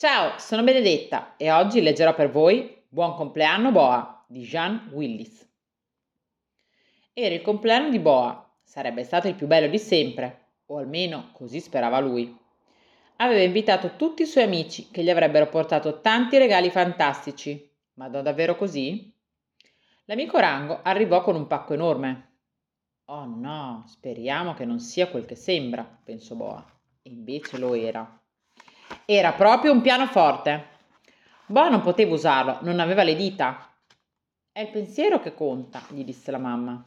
Ciao, sono Benedetta e oggi leggerò per voi Buon compleanno Boa di Jean Willis. Era il compleanno di Boa, sarebbe stato il più bello di sempre, o almeno così sperava lui. Aveva invitato tutti i suoi amici che gli avrebbero portato tanti regali fantastici, ma non davvero così? L'amico Rango arrivò con un pacco enorme. Oh no, speriamo che non sia quel che sembra, pensò Boa. Invece lo era. Era proprio un pianoforte. Boa non poteva usarlo, non aveva le dita. È il pensiero che conta, gli disse la mamma.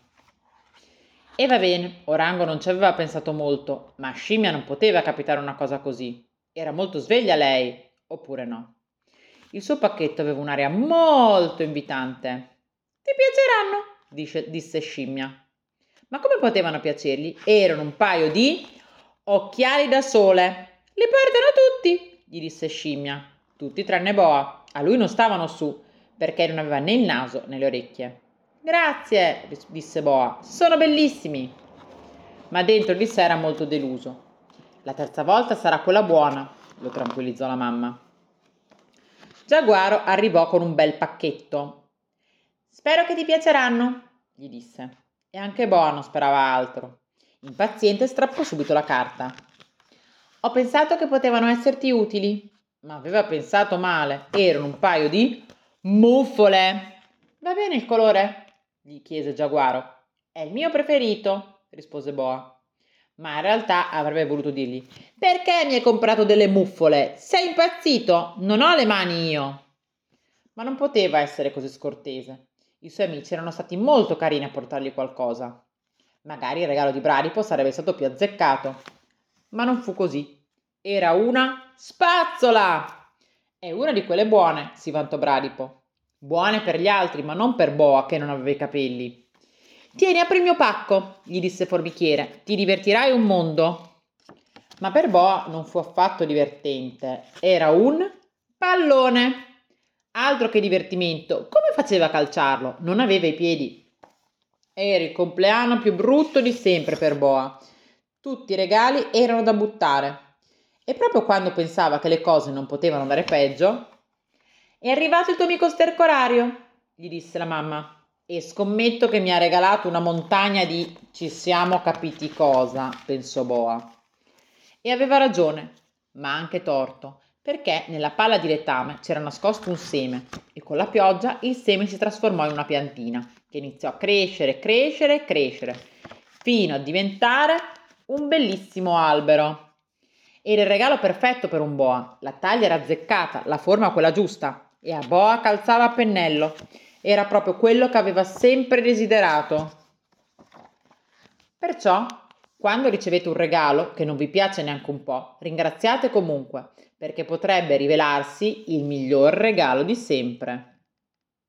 E va bene, Orango non ci aveva pensato molto, ma a Scimmia non poteva capitare una cosa così. Era molto sveglia lei, oppure no? Il suo pacchetto aveva un'aria molto invitante. Ti piaceranno, dice, disse Scimmia. Ma come potevano piacergli? Erano un paio di occhiali da sole. Li portano tutti, gli disse Scimmia. Tutti tranne Boa. A lui non stavano su, perché non aveva né il naso né le orecchie. Grazie, disse Boa, sono bellissimi. Ma dentro di sé era molto deluso. La terza volta sarà quella buona, lo tranquillizzò la mamma. Giaguaro arrivò con un bel pacchetto. Spero che ti piaceranno, gli disse. E anche Boa non sperava altro. Impaziente strappò subito la carta. Ho pensato che potevano esserti utili, ma aveva pensato male. Erano un paio di muffole. Va bene il colore? gli chiese Giaguaro. È il mio preferito, rispose Boa. Ma in realtà avrebbe voluto dirgli: Perché mi hai comprato delle muffole? Sei impazzito? Non ho le mani io. Ma non poteva essere così scortese. I suoi amici erano stati molto carini a portargli qualcosa. Magari il regalo di Bradipo sarebbe stato più azzeccato. Ma non fu così. Era una spazzola! È una di quelle buone, si vantò Bradipo. Buone per gli altri, ma non per Boa che non aveva i capelli. Tieni, apri il mio pacco, gli disse Forbichiere. Ti divertirai un mondo. Ma per Boa non fu affatto divertente. Era un pallone. Altro che divertimento. Come faceva a calciarlo? Non aveva i piedi. Era il compleanno più brutto di sempre per Boa. Tutti i regali erano da buttare. E proprio quando pensava che le cose non potevano andare peggio, è arrivato il tuo amico stercorario, gli disse la mamma. E scommetto che mi ha regalato una montagna di ci siamo capiti cosa, pensò Boa. E aveva ragione, ma anche torto, perché nella palla di letame c'era nascosto un seme e con la pioggia il seme si trasformò in una piantina che iniziò a crescere, crescere, crescere, fino a diventare un bellissimo albero. Era il regalo perfetto per un boa, la taglia era azzeccata, la forma quella giusta, e a boa calzava a pennello. Era proprio quello che aveva sempre desiderato. Perciò, quando ricevete un regalo che non vi piace neanche un po', ringraziate comunque, perché potrebbe rivelarsi il miglior regalo di sempre.